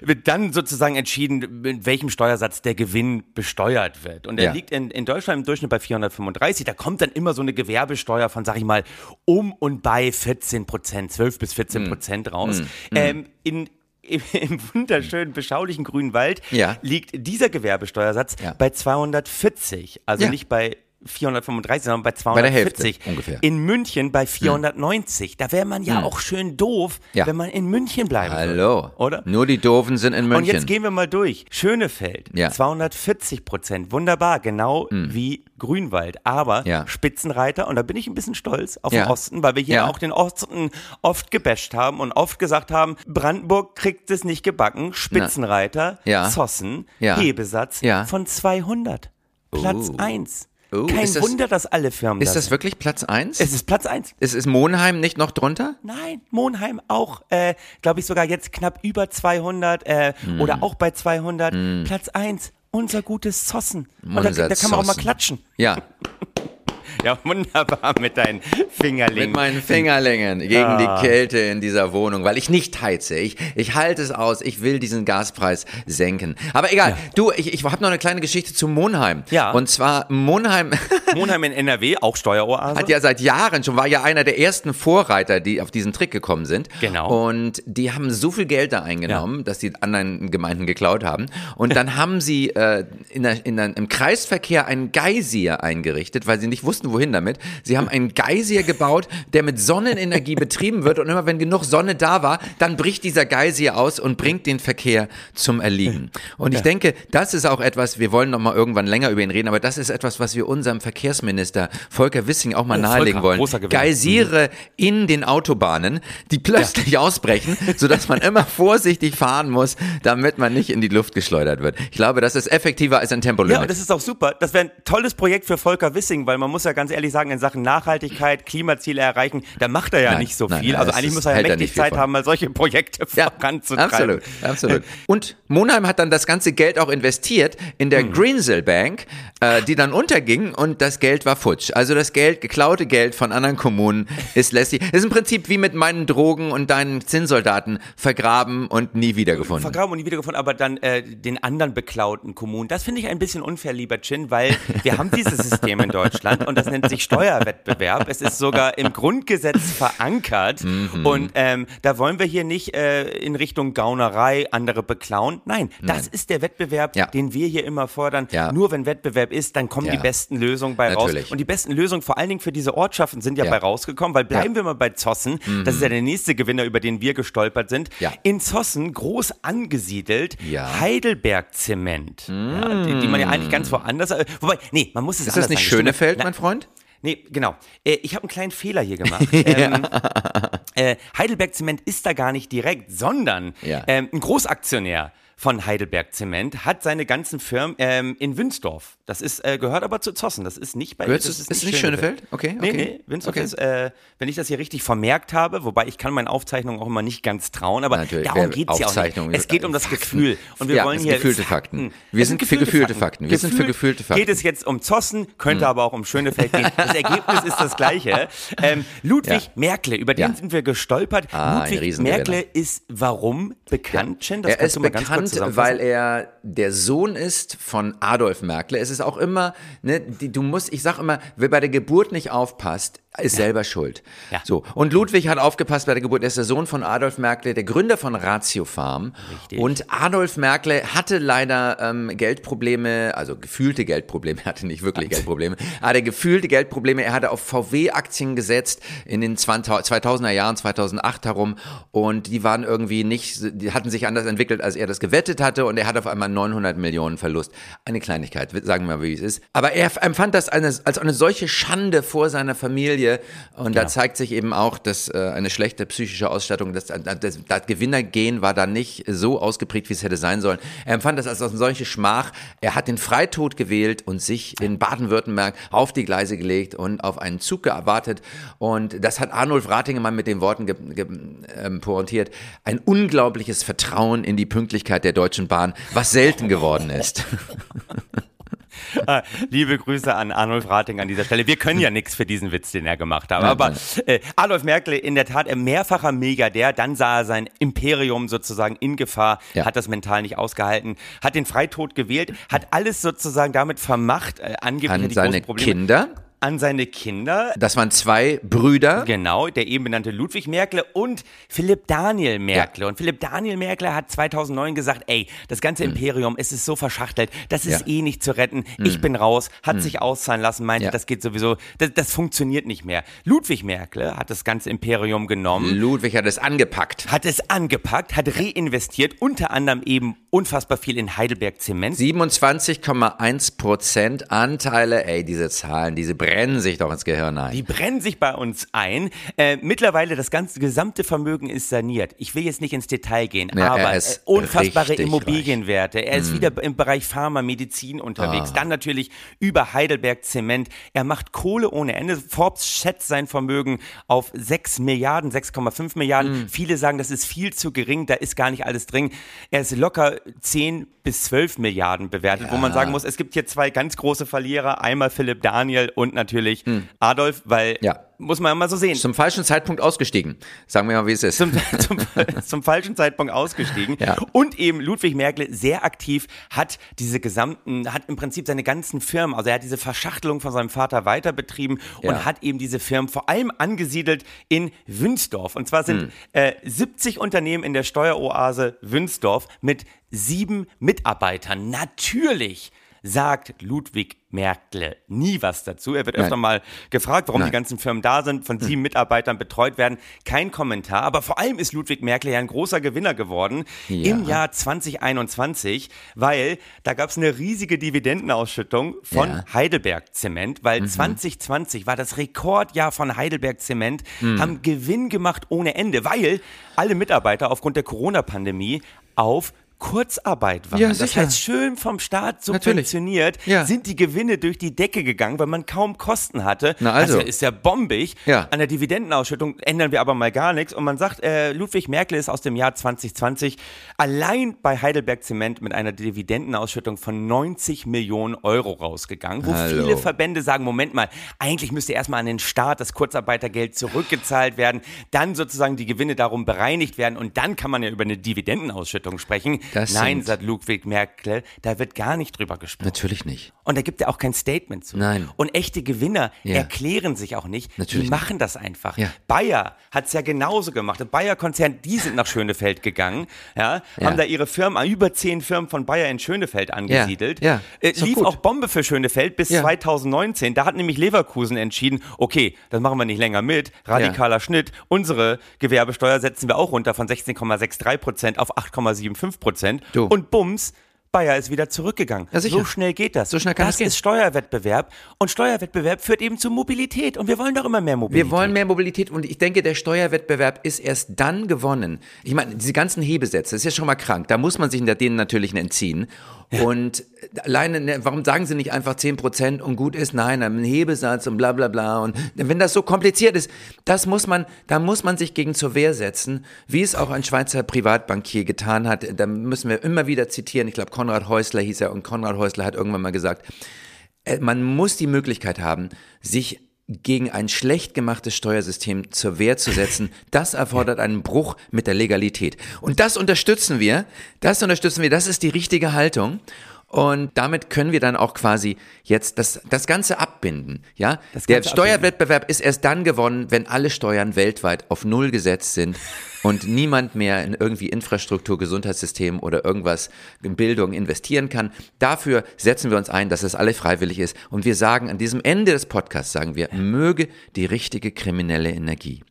Speaker 1: wird dann sozusagen entschieden, mit welchem Steuersatz der Gewinn besteuert wird. Und er
Speaker 2: Ja.
Speaker 1: liegt in, in Deutschland im Durchschnitt bei 435. Da kommt dann immer so eine Gewerbesteuer von, sag ich mal, um und bei 14 Prozent, 12 bis 14
Speaker 2: Mhm.
Speaker 1: Prozent raus. Ähm, in im, wunderschönen, beschaulichen grünen Wald
Speaker 2: Ja.
Speaker 1: liegt dieser Gewerbesteuersatz
Speaker 2: Ja.
Speaker 1: bei 240. Also
Speaker 2: Ja.
Speaker 1: nicht bei 435, sondern bei
Speaker 2: der
Speaker 1: 240.
Speaker 2: Hälfte ungefähr.
Speaker 1: In München bei 490. Da wäre man ja auch schön doof,
Speaker 2: Ja.
Speaker 1: wenn man in München bleiben
Speaker 2: Hallo.
Speaker 1: würde. Oder?
Speaker 2: Nur die Doofen sind in München.
Speaker 1: Und jetzt gehen wir mal durch. Schönefeld,
Speaker 2: Ja.
Speaker 1: 240 Prozent. Wunderbar, genau wie Grünwald. Aber
Speaker 2: Hm. Ja.
Speaker 1: Spitzenreiter, und da bin ich ein bisschen stolz auf den Osten, weil wir hier auch den Osten oft gebasht haben und oft gesagt haben, Brandenburg kriegt es nicht gebacken. Spitzenreiter. Zossen. Hebesatz von 200. Platz
Speaker 2: Oh.
Speaker 1: 1.
Speaker 2: Oh,
Speaker 1: Kein
Speaker 2: das-
Speaker 1: Wunder, dass alle Firmen
Speaker 2: ist
Speaker 1: da
Speaker 2: das
Speaker 1: sind.
Speaker 2: wirklich Platz 1?
Speaker 1: Es ist Platz 1.
Speaker 2: Ist, ist Monheim nicht noch drunter?
Speaker 1: Nein, Monheim auch, äh, glaube ich sogar jetzt knapp über 200 äh,
Speaker 2: Hm.
Speaker 1: oder auch bei 200. Platz 1, unser gutes Zossen. Und da,
Speaker 2: Unser
Speaker 1: da kann man auch mal klatschen.
Speaker 2: Ja,
Speaker 1: Ja, wunderbar mit deinen Fingerlingen.
Speaker 2: mit meinen Fingerlängen gegen
Speaker 1: Ah.
Speaker 2: die Kälte in dieser Wohnung, weil ich nicht heize. Ich, ich halte es aus. Ich will diesen Gaspreis senken. Aber egal. Du, ich, ich habe noch eine kleine Geschichte zu Monheim.
Speaker 1: Ja.
Speaker 2: Und zwar Monheim
Speaker 1: Monheim in NRW, auch Steueroase.
Speaker 2: hat ja seit Jahren schon, war ja einer der ersten Vorreiter, die auf diesen Trick gekommen sind.
Speaker 1: Genau.
Speaker 2: Und die haben so viel Geld da eingenommen, dass die anderen Gemeinden geklaut haben. Und dann haben sie äh, in der, in der, im Kreisverkehr einen Geysir eingerichtet, weil sie nicht wussten, wohin damit. Sie haben einen Geysir gebaut, der mit Sonnenenergie betrieben wird. Und immer wenn genug Sonne da war, dann bricht dieser Geysir aus und bringt den Verkehr zum Erliegen. Und ich denke, das ist auch etwas, wir wollen noch mal irgendwann länger über ihn reden, aber das ist etwas, was wir unserem Verkehrsminister Volker Wissing auch mal
Speaker 1: Oh,
Speaker 2: nahelegen
Speaker 1: Volker,
Speaker 2: wollen. Geysire in den Autobahnen, die plötzlich ausbrechen, sodass man immer vorsichtig fahren muss, damit man nicht in die Luft geschleudert wird. Ich glaube, das ist effektiver als ein
Speaker 1: Ja, und
Speaker 2: Tempolimit.
Speaker 1: das ist auch super. Das wäre ein tolles Projekt für Volker Wissing, weil man muss ja ganz ehrlich sagen, in Sachen Nachhaltigkeit, Klimaziele erreichen, da macht er ja
Speaker 2: Nein,
Speaker 1: nicht so
Speaker 2: nein,
Speaker 1: viel.
Speaker 2: nein,
Speaker 1: also eigentlich muss er ja mächtig Zeit
Speaker 2: von.
Speaker 1: haben, mal solche Projekte
Speaker 2: Ja,
Speaker 1: voranzutreiben.
Speaker 2: absolut, absolut. Und Monheim hat dann das ganze Geld auch investiert in der Greensill Bank, äh, die dann unterging und das Geld war futsch. Also das Geld, geklaute Geld von anderen Kommunen ist lästig. Das ist im Prinzip wie mit meinen Drogen und deinen Zinnsoldaten vergraben und nie wiedergefunden.
Speaker 1: Vergraben und nie wiedergefunden, aber dann äh, den anderen beklauten Kommunen. Das finde ich ein bisschen unfair, lieber Chin, weil wir haben dieses System in Deutschland und das nennt sich Steuerwettbewerb. Es ist sogar im Grundgesetz verankert
Speaker 2: Mhm.
Speaker 1: und ähm, da wollen wir hier nicht äh, in Richtung Gaunerei andere beklauen. Nein, das
Speaker 2: Nein.
Speaker 1: ist der Wettbewerb,
Speaker 2: Ja.
Speaker 1: den wir hier immer fordern.
Speaker 2: Ja.
Speaker 1: Nur wenn Wettbewerb ist, dann kommen
Speaker 2: Ja.
Speaker 1: die besten Lösungen bei
Speaker 2: Natürlich.
Speaker 1: raus. Und die besten Lösungen vor allen Dingen für diese Ortschaften sind ja.
Speaker 2: Mhm.
Speaker 1: bei rausgekommen, weil bleiben wir mal bei Zossen, das ist ja der nächste Gewinner, über den wir gestolpert sind. In Zossen groß angesiedelt. Heidelberg Zement, ja, die, die man ja eigentlich ganz woanders, äh, wobei, nee, man muss es
Speaker 2: Ist
Speaker 1: anders
Speaker 2: das nicht
Speaker 1: sagen.
Speaker 2: Schönefeld, mein Freund?
Speaker 1: Nee, genau. Äh, ich habe einen kleinen Fehler hier gemacht. ähm, äh, Heidelberg Zement ist da gar nicht direkt, sondern
Speaker 2: Ja.
Speaker 1: ähm, ein Großaktionär von Heidelberg Zement hat seine ganzen Firmen ähm, in Wünsdorf. Das ist äh, gehört aber zu Zossen. Das ist nicht bei
Speaker 2: Gehört
Speaker 1: das
Speaker 2: zu- ist nicht Schönefeld? Okay,
Speaker 1: Nee,
Speaker 2: okay.
Speaker 1: nee, Wünsdorf
Speaker 2: Okay.
Speaker 1: ist, äh, wenn ich das hier richtig vermerkt habe, wobei ich kann meinen Aufzeichnungen auch immer nicht ganz trauen, aber
Speaker 2: Natürlich,
Speaker 1: darum geht es ja auch nicht. Es geht um das
Speaker 2: Fakten.
Speaker 1: Gefühl. Und wir
Speaker 2: Ja,
Speaker 1: wollen hier
Speaker 2: sind gefühlte Fakten. Wir
Speaker 1: Es
Speaker 2: sind für gefühlte Fakten. Wir sind für
Speaker 1: Gefühlt
Speaker 2: gefühlte Fakten. Hm.
Speaker 1: Geht es jetzt um Zossen, könnte aber auch um Schönefeld gehen. Das Ergebnis ist das gleiche. Ähm, Ludwig
Speaker 2: Ja.
Speaker 1: Merkle, über den
Speaker 2: Ja.
Speaker 1: sind wir gestolpert.
Speaker 2: Ah, ein
Speaker 1: Ludwig. Merkle ist warum bekannt, Chen? Das
Speaker 2: er
Speaker 1: kannst
Speaker 2: ist
Speaker 1: du mal ganz
Speaker 2: bekannt bekannt, weil er der Sohn ist von Adolf Merkel. Es ist auch immer, ne, die, du musst, ich sag immer, wer bei der Geburt nicht aufpasst, ist selber schuld.
Speaker 1: Ja.
Speaker 2: So. Und Ludwig hat aufgepasst bei der Geburt. Er ist der Sohn von Adolf Merkel, der Gründer von Ratio Farm.
Speaker 1: Richtig.
Speaker 2: Und Adolf Merkel hatte leider ähm, Geldprobleme, also gefühlte Geldprobleme, er hatte nicht wirklich Geldprobleme, er hatte gefühlte Geldprobleme. Er hatte auf VW-Aktien gesetzt in den 2000, 2000er Jahren, 2008 herum. Und die waren irgendwie nicht, die hatten sich anders entwickelt, als er das gewettet hatte. Und er hat auf einmal 900 Millionen Verlust. Eine Kleinigkeit, sagen wir mal, wie es ist. Aber er empfand das als eine solche Schande vor seiner Familie. Und da zeigt sich eben auch, dass äh, eine schlechte psychische Ausstattung, das, das, das Gewinnergehen war da nicht so ausgeprägt, wie es hätte sein sollen. Er empfand das als eine solche Schmach. Er hat den Freitod gewählt und sich in Baden-Württemberg auf die Gleise gelegt und auf einen Zug gewartet. Und das hat Arnulf Ratingemann mit den Worten ge ge ähm, pointiert. Ein unglaubliches Vertrauen in die Pünktlichkeit der Deutschen Bahn, was selten geworden ist.
Speaker 1: Ah, Liebe Grüße an Arnulf Rating an dieser Stelle. Wir können ja nichts für diesen Witz, den er gemacht hat. Aber äh, Adolf Merkel in der Tat ein mehrfacher Milliardär. Dann sah er sein Imperium sozusagen in Gefahr,
Speaker 2: Ja.
Speaker 1: hat das mental nicht ausgehalten, hat den Freitod gewählt, hat alles sozusagen damit vermacht, äh, angeblich
Speaker 2: An seine. Kinder.
Speaker 1: An seine Kinder.
Speaker 2: Das waren zwei Brüder.
Speaker 1: Genau, der eben benannte Ludwig Merkle und Philipp Daniel Merkle. Und Philipp Daniel Merkle hat 2009 gesagt, ey, das ganze Imperium, es ist so verschachtelt, das ist
Speaker 2: Hm. Ja. Hm.
Speaker 1: eh nicht zu retten. Ich bin raus, hat sich auszahlen lassen, meinte,
Speaker 2: Ja.
Speaker 1: das geht sowieso, das, das funktioniert nicht mehr. Ludwig Merkle hat das ganze Imperium genommen.
Speaker 2: Ludwig hat es angepackt.
Speaker 1: Hat es angepackt, hat reinvestiert, unter anderem eben unfassbar viel in Heidelberg Zement.
Speaker 2: 27,1 Prozent Anteile, ey, diese Zahlen, diese brennen sich doch ins Gehirn ein.
Speaker 1: Die brennen sich bei uns ein. Äh, mittlerweile das ganze gesamte Vermögen ist saniert. Ich will jetzt nicht ins Detail gehen,
Speaker 2: Ja, er
Speaker 1: aber äh, unfassbare Immobilienwerte. Er ist wieder im Bereich Pharma, Medizin unterwegs. Dann natürlich über Heidelberg Zement. Er macht Kohle ohne Ende. Forbes schätzt sein Vermögen auf 6 Milliarden, 6,5 Milliarden. Viele sagen, das ist viel zu gering, da ist gar nicht alles drin. Er ist locker 10 bis 12 Milliarden bewertet, wo man sagen muss, es gibt hier zwei ganz große Verlierer, einmal Philipp Daniel und natürlich Adolf, weil
Speaker 2: Ja.
Speaker 1: Muss man mal so sehen.
Speaker 2: Zum falschen Zeitpunkt ausgestiegen. Sagen wir mal, wie es ist.
Speaker 1: Zum, zum, zum falschen Zeitpunkt ausgestiegen.
Speaker 2: Ja.
Speaker 1: Und eben Ludwig Merkel sehr aktiv hat diese gesamten, hat im Prinzip seine ganzen Firmen, also er hat diese Verschachtelung von seinem Vater weiter betrieben
Speaker 2: Ja.
Speaker 1: und hat eben diese Firmen vor allem angesiedelt in Wünsdorf. Und zwar
Speaker 2: Hm.
Speaker 1: sind äh, 70 Unternehmen in der Steueroase Wünsdorf mit sieben Mitarbeitern. Natürlich sagt Ludwig Merkle nie was dazu. Er wird
Speaker 2: Nein.
Speaker 1: öfter mal gefragt, warum
Speaker 2: Nein.
Speaker 1: die ganzen Firmen da sind, von sieben Mitarbeitern betreut werden. Kein Kommentar. Aber vor allem ist Ludwig Merkle ja ein großer Gewinner geworden
Speaker 2: Ja.
Speaker 1: im Jahr 2021, weil da gab es eine riesige Dividendenausschüttung von
Speaker 2: Ja.
Speaker 1: Heidelberg Zement, weil
Speaker 2: Mhm.
Speaker 1: 2020 war das Rekordjahr von Heidelberg Zement,
Speaker 2: Mhm.
Speaker 1: haben Gewinn gemacht ohne Ende, weil alle Mitarbeiter aufgrund der Corona-Pandemie auf Kurzarbeit waren.
Speaker 2: Ja,
Speaker 1: das heißt, schön vom Staat subventioniert
Speaker 2: Ja.
Speaker 1: sind die Gewinne durch die Decke gegangen, weil man kaum Kosten hatte.
Speaker 2: Na also.
Speaker 1: Das ist ja bombig.
Speaker 2: Ja.
Speaker 1: An der Dividendenausschüttung ändern wir aber mal gar nichts. Und man sagt, äh, Ludwig Merkel ist aus dem Jahr 2020 allein bei Heidelberg Zement mit einer Dividendenausschüttung von 90 Millionen Euro rausgegangen, wo
Speaker 2: Hallo.
Speaker 1: viele Verbände sagen, Moment mal, eigentlich müsste erstmal an den Staat das Kurzarbeitergeld zurückgezahlt werden, dann sozusagen die Gewinne darum bereinigt werden und dann kann man ja über eine Dividendenausschüttung sprechen.
Speaker 2: Das
Speaker 1: Nein, sagt Ludwig Merkel, da wird gar nicht drüber gesprochen.
Speaker 2: Natürlich nicht.
Speaker 1: Und da gibt er auch kein Statement zu.
Speaker 2: Nein.
Speaker 1: Und echte Gewinner
Speaker 2: Ja.
Speaker 1: erklären sich auch nicht.
Speaker 2: Natürlich
Speaker 1: die machen das einfach.
Speaker 2: Ja.
Speaker 1: Bayer hat es ja genauso gemacht. Der Bayer-Konzern, die sind nach Schönefeld gegangen, ja,
Speaker 2: Ja.
Speaker 1: haben da ihre Firmen, über zehn Firmen von Bayer in Schönefeld angesiedelt.
Speaker 2: Ja.
Speaker 1: Äh, lief
Speaker 2: gut.
Speaker 1: auch Bombe für Schönefeld bis
Speaker 2: Ja.
Speaker 1: 2019. Da hat nämlich Leverkusen entschieden, okay, das machen wir nicht länger mit. Radikaler Schnitt. Unsere Gewerbesteuer setzen wir auch runter von 16,63 Prozent auf 8,75 Prozent.
Speaker 2: Du.
Speaker 1: Und bums, Bayer ist wieder zurückgegangen.
Speaker 2: Ja,
Speaker 1: so schnell geht das.
Speaker 2: So schnell kann
Speaker 1: das
Speaker 2: das gehen.
Speaker 1: ist Steuerwettbewerb und Steuerwettbewerb führt eben zu Mobilität und wir wollen doch immer mehr Mobilität.
Speaker 2: Wir wollen mehr Mobilität und ich denke, der Steuerwettbewerb ist erst dann gewonnen. Ich meine, diese ganzen Hebesätze, das ist ja schon mal krank. Da muss man sich denen natürlich entziehen. Und alleine, ne, warum sagen sie nicht einfach 10% und gut ist? Nein, ein Hebesatz und bla bla bla. Und wenn das so kompliziert ist, das muss man, da muss man sich gegen zur Wehr setzen, wie es auch ein Schweizer Privatbankier getan hat. Da müssen wir immer wieder zitieren. Ich glaube, Konrad Häusler hieß er und Konrad Häusler hat irgendwann mal gesagt, äh, man muss die Möglichkeit haben, sich gegen ein schlecht gemachtes Steuersystem zur Wehr zu setzen, das erfordert einen Bruch mit der Legalität. Und das unterstützen wir. Das unterstützen wir. Das ist die richtige Haltung. Und damit können wir dann auch quasi jetzt das, das Ganze abbinden. Ja,
Speaker 1: Das
Speaker 2: der
Speaker 1: Ganze
Speaker 2: Steuerwettbewerb ist erst dann gewonnen, wenn alle Steuern weltweit auf Null gesetzt sind und niemand mehr in irgendwie Infrastruktur, Gesundheitssystem oder irgendwas in Bildung investieren kann. Dafür setzen wir uns ein, dass es alle freiwillig ist. Und wir sagen an diesem Ende des Podcasts, sagen wir, möge die richtige kriminelle Energie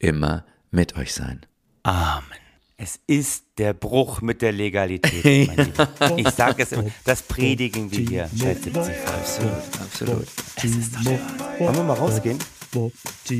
Speaker 2: immer mit euch sein.
Speaker 1: Amen. Es ist der Bruch mit der Legalität, mein Lieber. Ich sage es immer, das predigen wir hier seit 70 Folgen.
Speaker 2: Absolut.
Speaker 1: Es ist doch schön. Wollen wir mal rausgehen?
Speaker 3: Nur für